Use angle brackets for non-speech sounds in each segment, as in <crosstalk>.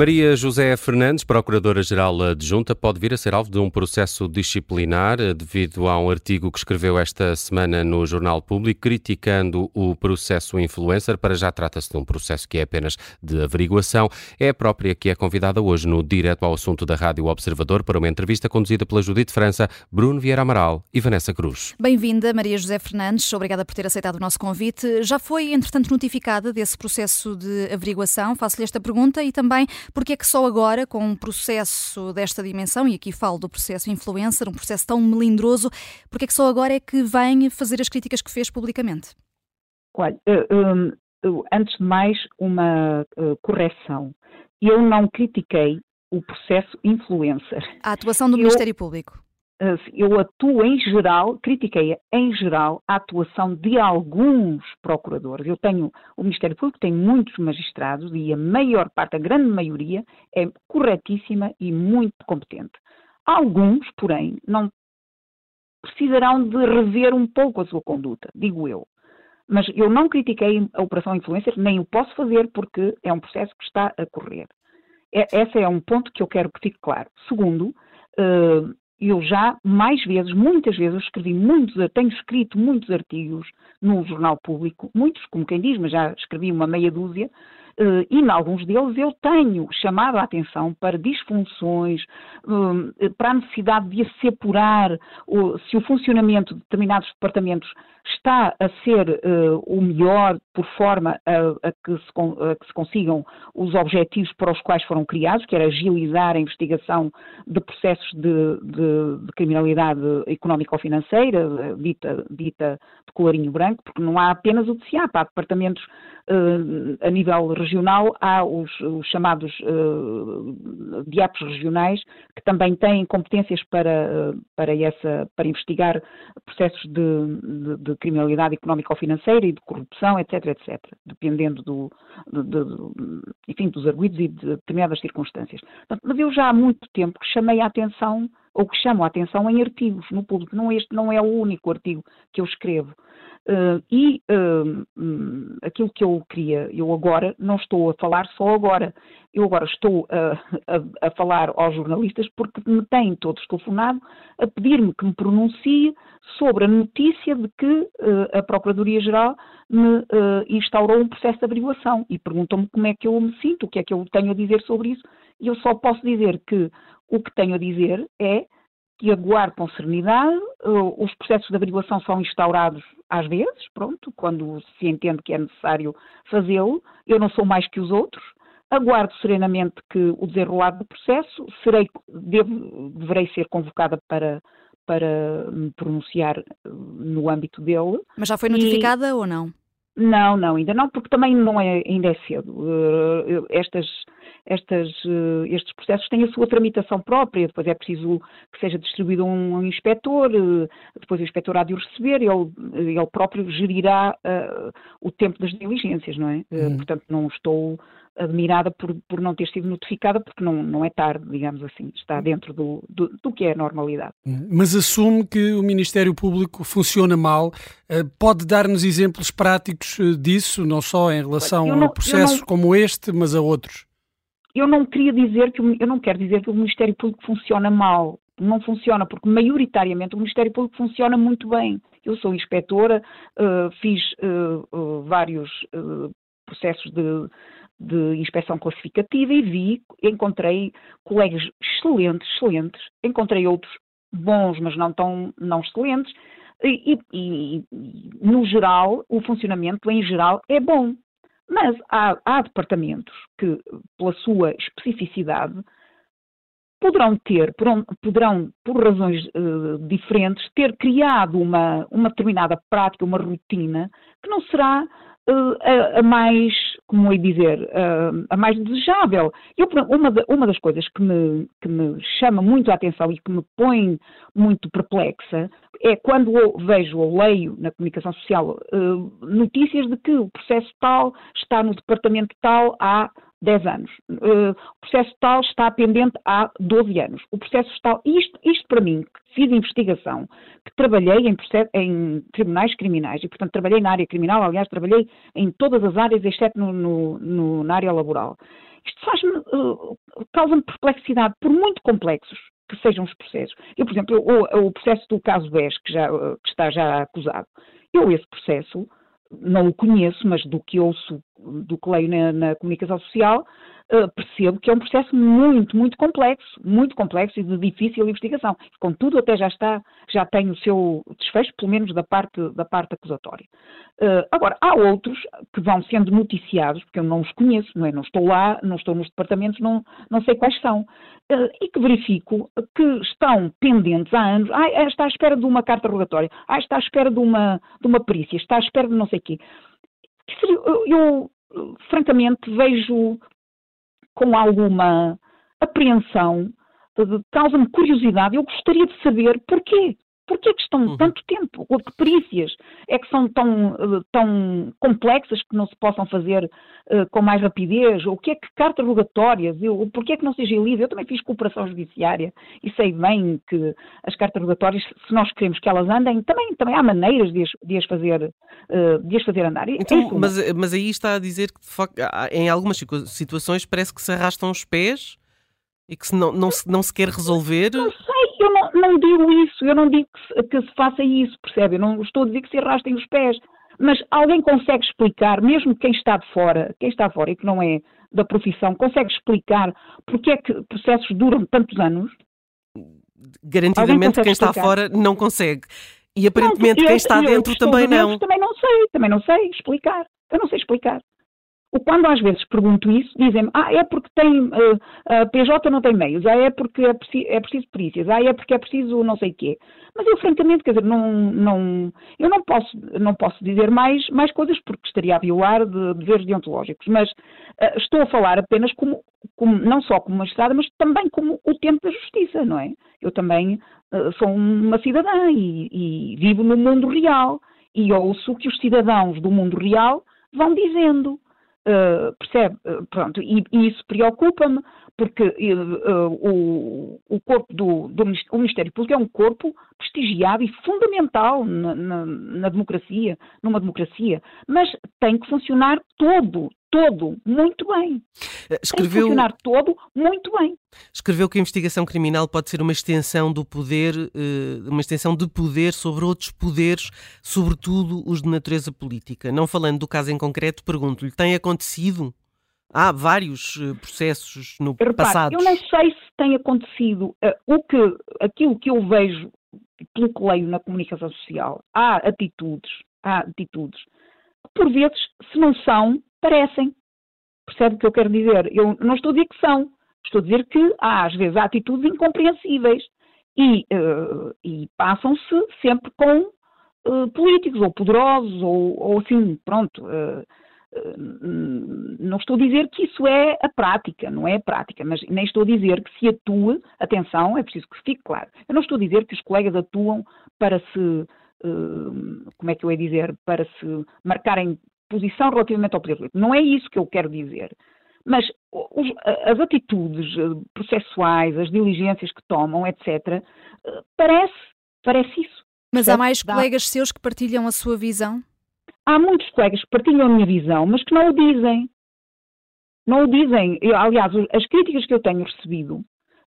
Maria José Fernandes, Procuradora-Geral Adjunta, pode vir a ser alvo de um processo disciplinar devido a um artigo que escreveu esta semana no Jornal Público criticando o processo influencer. Para já trata-se de um processo que é apenas de averiguação. É a própria que é convidada hoje no Direto ao Assunto da Rádio Observador para uma entrevista conduzida pela Judite França, Bruno Vieira Amaral e Vanessa Cruz. Bem-vinda, Maria José Fernandes. Obrigada por ter aceitado o nosso convite. Já foi, entretanto, notificada desse processo de averiguação? Faço-lhe esta pergunta e também porque é que só agora, com um processo desta dimensão, e aqui falo do processo influencer, um processo tão melindroso, porque é que só agora é que vem fazer as críticas que fez publicamente? Olha, eh, um, antes de mais, uma uh, correção. Eu não critiquei o processo influencer. A atuação do eu, Ministério Público. Ah, eu atuo em geral, critiquei em geral a atuação de alguns procuradores. Eu tenho, o Ministério Público tem muitos magistrados e a maior parte, a grande maioria, é corretíssima e muito competente. Alguns, porém, não precisarão de rever um pouco a sua conduta, digo eu. Mas eu não critiquei a Operação Influencer, nem o posso fazer porque é um processo que está a correr. Esse é um ponto que eu quero que fique claro. Segundo, uh, eu já, mais vezes, muitas vezes, escrevi muitos, tenho escrito muitos artigos no jornal público, muitos, como quem diz, mas já escrevi uma meia dúzia, e em alguns deles eu tenho chamado a atenção para disfunções, eh, para a necessidade de se apurar se o funcionamento de determinados departamentos está a ser uh, o melhor por forma a, que se, a, que se, consigam os objetivos para os quais foram criados, que era agilizar a investigação de processos de, de, de criminalidade económica ou financeira, dita, dita de colarinho branco, porque não há apenas o DCAP, há departamentos a nível regional, há os, os chamados uh, diapos regionais, que também têm competências para, para, essa, para investigar processos de, de de criminalidade económica ou financeira e de corrupção, etc, etc, dependendo do, de, de, enfim, dos arguidos e de determinadas circunstâncias. Mas eu já há muito tempo que chamei a atenção, ou que chamo a atenção em artigos no público, não, este não é o único artigo que eu escrevo. Uh, e uh, um, aquilo que eu queria, eu agora não estou a falar só agora, eu agora estou a, a, a falar aos jornalistas porque me têm todos telefonado a pedir-me que me pronuncie sobre a notícia de que uh, a Procuradoria-Geral me instaurou um processo de averiguação. E perguntam-me como é que eu me sinto, o que é que eu tenho a dizer sobre isso, e eu só posso dizer que o que tenho a dizer é que aguardo com serenidade, os processos de averiguação são instaurados às vezes, pronto, quando se entende que é necessário fazê-lo. Eu não sou mais que os outros. Aguardo serenamente que o desenrolar do processo, serei, devo, deverei ser convocada para, para me pronunciar no âmbito dele. Mas já foi notificada e... ou não? Não, não, ainda não, porque também não é, ainda é cedo. Uh, estas, estas, uh, estes processos têm a sua tramitação própria, depois é preciso que seja distribuído um, um inspetor, uh, depois o inspetor há de o receber, ele, ele próprio gerirá o tempo das diligências, não é? Uhum. Portanto, não estou admirada por, por não ter sido notificada, porque não, não é tarde, digamos assim, está dentro do, do, do, que é a normalidade. Mas assume que o Ministério Público funciona mal. Eh, pode dar-nos exemplos práticos eh, disso, não só em relação não, a processos não, como este, mas a outros? Eu não queria dizer que eu não quero dizer que o Ministério Público funciona mal. Não funciona, porque maioritariamente o Ministério Público funciona muito bem. Eu sou inspetora, uh, fiz uh, uh, vários processos de de inspeção classificativa e vi, encontrei colegas excelentes, excelentes, encontrei outros bons, mas não tão não excelentes, e, e, e no geral, o funcionamento em geral é bom. Mas há, há departamentos que, pela sua especificidade, poderão ter, poderão, por razões uh, diferentes, ter criado uma, uma determinada prática, uma rotina, que não será uh, a, a, mais como é dizer, a mais desejável. Eu, uma, uma das coisas que me, que me chama muito a atenção e que me põe muito perplexa é quando vejo ou leio na comunicação social uh, notícias de que o processo tal está no departamento tal há 10 anos. Uh, o processo tal está pendente há 12 anos. O processo tal. Isto, isto para mim, fiz investigação, que trabalhei em, em, tribunais criminais e, portanto, trabalhei na área criminal, aliás, trabalhei em todas as áreas, exceto no, no, no na área laboral. Isto faz-me, uh, causa-me perplexidade, por muito complexos que sejam os processos. Eu, por exemplo, o, o processo do caso BES, que, já, que está já acusado, eu esse processo não o conheço, mas do que ouço, do que leio na, na comunicação social, uh, percebo que é um processo muito, muito complexo, muito complexo e de difícil investigação. Contudo, até já está, já tem o seu desfecho, pelo menos da parte, da parte acusatória. Uh, agora, há outros que vão sendo noticiados, porque eu não os conheço, não é? Não estou lá, não estou nos departamentos, não, não sei quais são, uh, e que verifico que estão pendentes há anos, ah, está à espera de uma carta rogatória, ah, está à espera de uma, de uma perícia, está à espera de não sei o quê. Eu, eu, francamente, vejo com alguma apreensão, causa-me curiosidade, eu gostaria de saber porquê. Porquê que estão uhum. tanto tempo? Ou que perícias é que são tão, eh, tão complexas que não se possam fazer uh, com mais rapidez? Ou o que é que cartas rogatórias? Eu, porquê é que não se agiliza? Eu também fiz cooperação judiciária e sei bem que as cartas rogatórias, se nós queremos que elas andem, também, também há maneiras de as, de as fazer, uh, de as fazer andar. Então, é mas, mas aí está a dizer que, de facto, em algumas situações parece que se arrastam os pés e que se não, não, se, não se quer resolver. Não sei, não, não digo isso, eu não digo que se, que se faça isso, percebe? Eu não estou a dizer que se arrastem os pés, mas alguém consegue explicar, mesmo quem está de fora, quem está fora e que não é da profissão, consegue explicar porque é que processos duram tantos anos? Garantidamente quem está explicar? fora não consegue. E aparentemente quem está dentro também não. Também não sei, também não sei explicar. Eu não sei explicar. Quando às vezes pergunto isso, dizem-me, ah, é porque tem, uh, a PJ não tem meios, ah, é porque é, preci é preciso perícias, ah, é porque é preciso não sei quê. Mas eu, francamente, quer dizer, não, não, eu não posso, não posso dizer mais, mais coisas porque estaria a violar de deveres deontológicos, mas uh, estou a falar apenas como, como, não só como magistrada, mas também como o tempo da justiça, não é? Eu também uh, sou uma cidadã e, e vivo no mundo real e ouço o que os cidadãos do mundo real vão dizendo. Uh, percebe? Uh, pronto, e, e isso preocupa-me, porque uh, o, o corpo do, do o Ministério Público é um corpo prestigiado e fundamental na, na, na, democracia, numa democracia, mas tem que funcionar todo, todo muito bem. Escreveu... Tem que funcionar todo muito bem. Escreveu que a investigação criminal pode ser uma extensão do poder, eh, uma extensão de poder sobre outros poderes, sobretudo os de natureza política. Não falando do caso em concreto, pergunto-lhe, tem acontecido? Há vários eh, processos no passado. Eu não sei se tem acontecido. O que, aquilo que eu vejo pelo que leio na comunicação social, há atitudes, há atitudes que por vezes, se não são, parecem. Percebe o que eu quero dizer? Eu não estou a dizer que são, estou a dizer que há, às vezes, há atitudes incompreensíveis e, uh, e passam-se sempre com uh, políticos ou poderosos ou, ou assim, pronto. Uh, não estou a dizer que isso é a prática, não é a prática, mas nem estou a dizer que se atue, atenção, é preciso que fique claro. Eu não estou a dizer que os colegas atuam para se, como é que eu ia dizer, para se marcarem posição relativamente ao poder político. Não é isso que eu quero dizer. Mas os, as atitudes eh, processuais, as diligências que tomam, etc., eh, parece, parece isso. Mas há mais colegas seus que partilham a sua visão? Há muitos colegas que partilham a minha visão, mas que não o dizem. Não o dizem. Eu, aliás, as críticas que eu tenho recebido,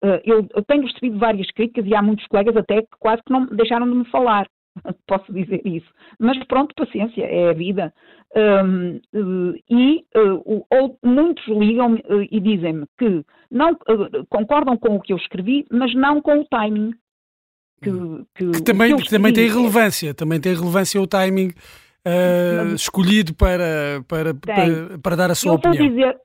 eh, eu, eu tenho recebido várias críticas e há muitos colegas até que quase que não deixaram de me falar. <laughs> posso dizer isso. Mas pronto, paciência, é a vida. Um, e uh, ou, muitos ligam uh, e dizem-me que não uh, concordam com o que eu escrevi, mas não com o timing. Que, hum. que, que também, que também tem relevância, também tem relevância o timing escolhido para, para, para, para, dar a sua eu opinião. Dizer,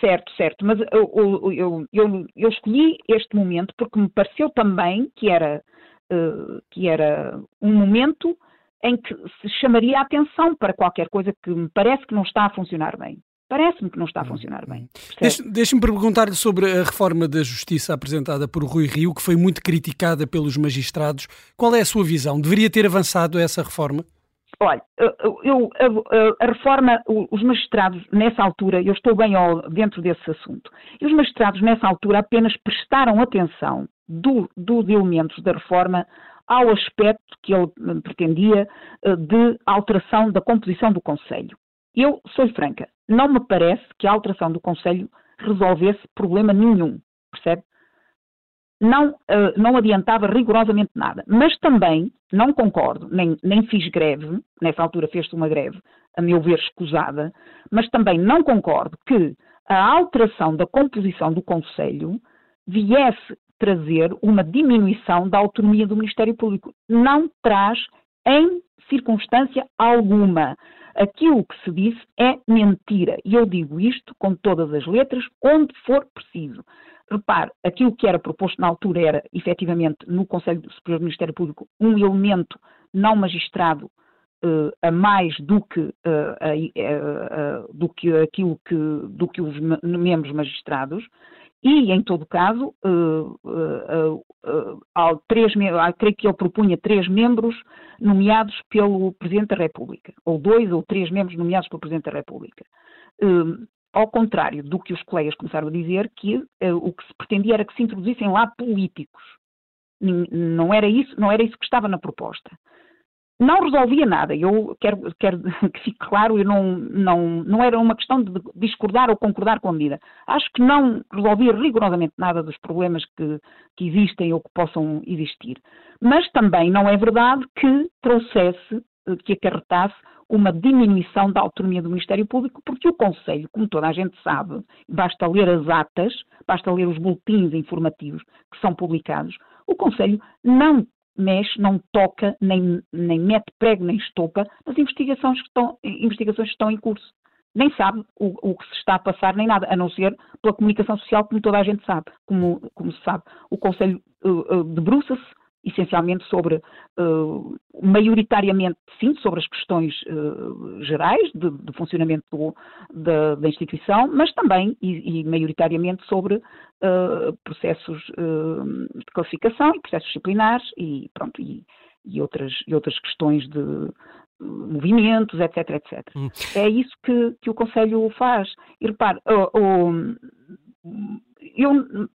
Certo, certo, mas eu, eu, eu, eu, escolhi este momento porque me pareceu também que era eh, que era um momento em que se chamaria a atenção para qualquer coisa que me parece que não está a funcionar bem. Parece-me que não está a funcionar bem. Deixe-me perguntar-lhe sobre a reforma da justiça apresentada por Rui Rio, que foi muito criticada pelos magistrados. Qual é a sua visão? Deveria ter avançado essa reforma? Olha, eu, a, a, reforma, os magistrados, nessa altura, eu estou bem dentro desse assunto, e os magistrados, nessa altura, apenas prestaram atenção do, dos elementos da reforma ao aspecto que ele pretendia eh, de alteração da composição do Conselho. Eu sou franca, não me parece que a alteração do Conselho resolvesse problema nenhum? Não, uh, não adiantava rigorosamente nada. Mas também não concordo, nem, nem fiz greve, nessa altura fez-se uma greve, a meu ver escusada, mas também não concordo que a alteração da composição do Conselho viesse trazer uma diminuição da autonomia do Ministério Público. Não traz em circunstância alguma. Aquilo que se disse é mentira. E eu digo isto com todas as letras, onde for preciso. Repare, aquilo que era proposto na altura era, efetivamente, no Conselho Superior do Ministério Público, um elemento não magistrado uh, a mais do que, uh, uh, do que aquilo que, do que os membros magistrados, e, em todo caso, uh, três, creio que ele propunha três membros nomeados pelo Presidente da República, ou dois ou três membros nomeados pelo Presidente da República. Ao contrário do que os colegas começaram a dizer, que o que se pretendia era que se introduzissem lá políticos. Não era isso, não era isso que estava na proposta não resolvia nada. Eu quero, quero <laughs> que fique claro, eu não, não, não era uma questão de discordar ou concordar com a medida. Acho que não resolvia rigorosamente nada dos problemas que, que existem ou que possam existir. Mas também não é verdade que trouxesse, que acarretasse uma diminuição da autonomia do Ministério Público, porque o Conselho, como toda a gente sabe, basta ler as atas, basta ler os boletins informativos que são publicados, o Conselho não mexe, não toca, nem, nem mete prego, nem estopa nas investigações que estão, investigações que estão em curso. Nem sabe o, o, que se está a passar, nem nada, a não ser pela comunicação social, como toda a gente sabe. Como, como se sabe, o Conselho uh, uh, debruça-se essencialmente sobre, uh, maioritariamente, sim, sobre as questões uh, gerais de, de funcionamento do, da, da, instituição, mas também e, e maioritariamente sobre uh, processos de classificação e processos disciplinares e, pronto, e, e, outras, e outras questões de movimentos, etc, etc. Hum. É isso que, que o Conselho faz. E repare, eu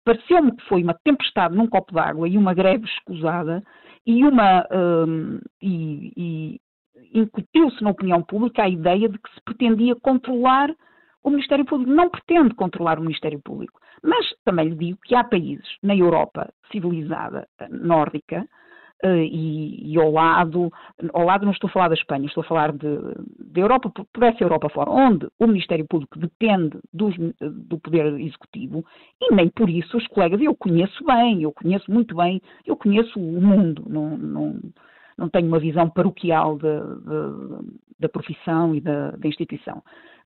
pareceu-me que foi uma tempestade num copo d'água e uma greve escusada e uma um, e, e incutiu-se na opinião pública a ideia de que se pretendia controlar o Ministério Público. Não pretende controlar o Ministério Público. Mas também lhe digo que há países na Europa civilizada, nórdica, e, e, ao lado, ao lado não estou a falar da Espanha, estou a falar de, de Europa, por essa Europa fora, onde o Ministério Público depende do Poder Executivo e nem por isso os colegas, eu conheço bem, eu conheço muito bem, eu conheço o mundo, não, não, não tenho uma visão paroquial da, da, da profissão e da, da instituição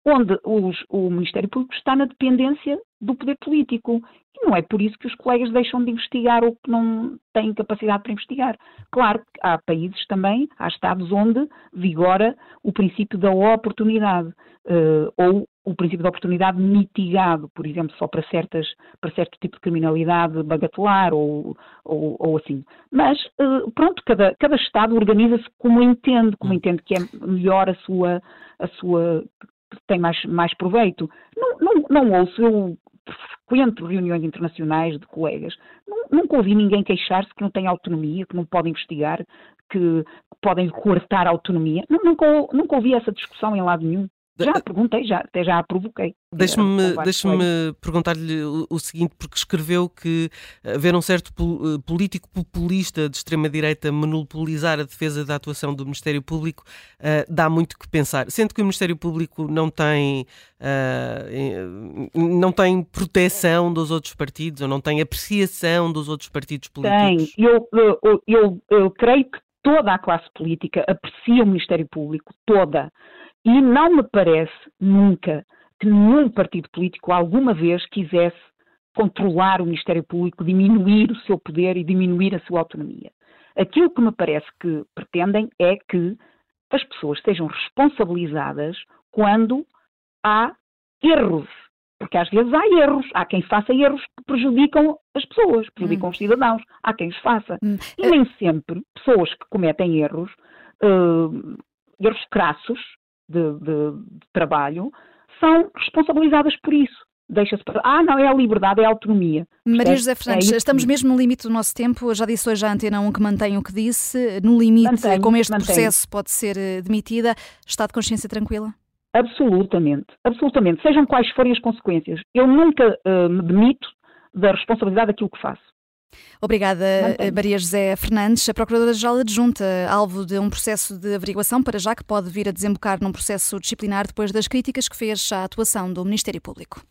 onde os, o Ministério Público está na dependência do poder político. Não é por isso que os colegas deixam de investigar ou que não têm capacidade para investigar. Claro que há países também, há estados onde vigora o princípio da oportunidade, uh, ou o princípio da oportunidade mitigado, por exemplo, só para, certas, para certo tipo de criminalidade bagatelar ou, ou, ou assim. Mas, uh, pronto, cada, cada Estado organiza-se como entende, como entende que é melhor a sua, a sua tem mais, mais proveito. Não, não, não ouço, eu frequento reuniões internacionais de colegas, nunca ouvi ninguém queixar-se que não tem autonomia, que não pode investigar, que podem cortar a autonomia. Nunca, nunca ouvi essa discussão em lado nenhum. Já perguntei, já, até já a provoquei. Deixe-me deixe perguntar-lhe o, o, seguinte, porque escreveu que haver um certo eh, político populista de extrema-direita monopolizar a defesa da atuação do Ministério Público uh, dá muito que pensar. Sendo que o Ministério Público não tem, uh, não tem proteção dos outros partidos, ou não tem apreciação dos outros partidos políticos. Tem. Eu, eu, eu, eu creio que toda a classe política aprecia o Ministério Público, toda. E não me parece nunca que nenhum partido político alguma vez quisesse controlar o Ministério Público, diminuir o seu poder e diminuir a sua autonomia. Aquilo que me parece que pretendem é que as pessoas sejam responsabilizadas quando há erros. Porque às vezes há erros, há quem faça erros que prejudicam as pessoas, prejudicam hum. os cidadãos, há quem os faça. Hum. E nem sempre pessoas que cometem erros uh, erros crassos de, de, de trabalho, são responsabilizadas por isso deixa-se para. Ah, não, é a liberdade, é a autonomia. Maria José Fernandes, é estamos mesmo no limite do nosso tempo. Já disse hoje à Antena 1 que mantém o que disse. No limite, mantenho, como este mantenho. processo pode ser eh, demitida, está de consciência tranquila? Absolutamente, absolutamente. Sejam quais forem as consequências. Eu nunca uh, me demito da responsabilidade daquilo que faço. Obrigada, Mantenho. Maria José Fernandes, a Procuradora-Geral Adjunta, alvo de um processo de averiguação para já que pode vir a desembocar num processo disciplinar depois das críticas que fez à atuação do Ministério Público.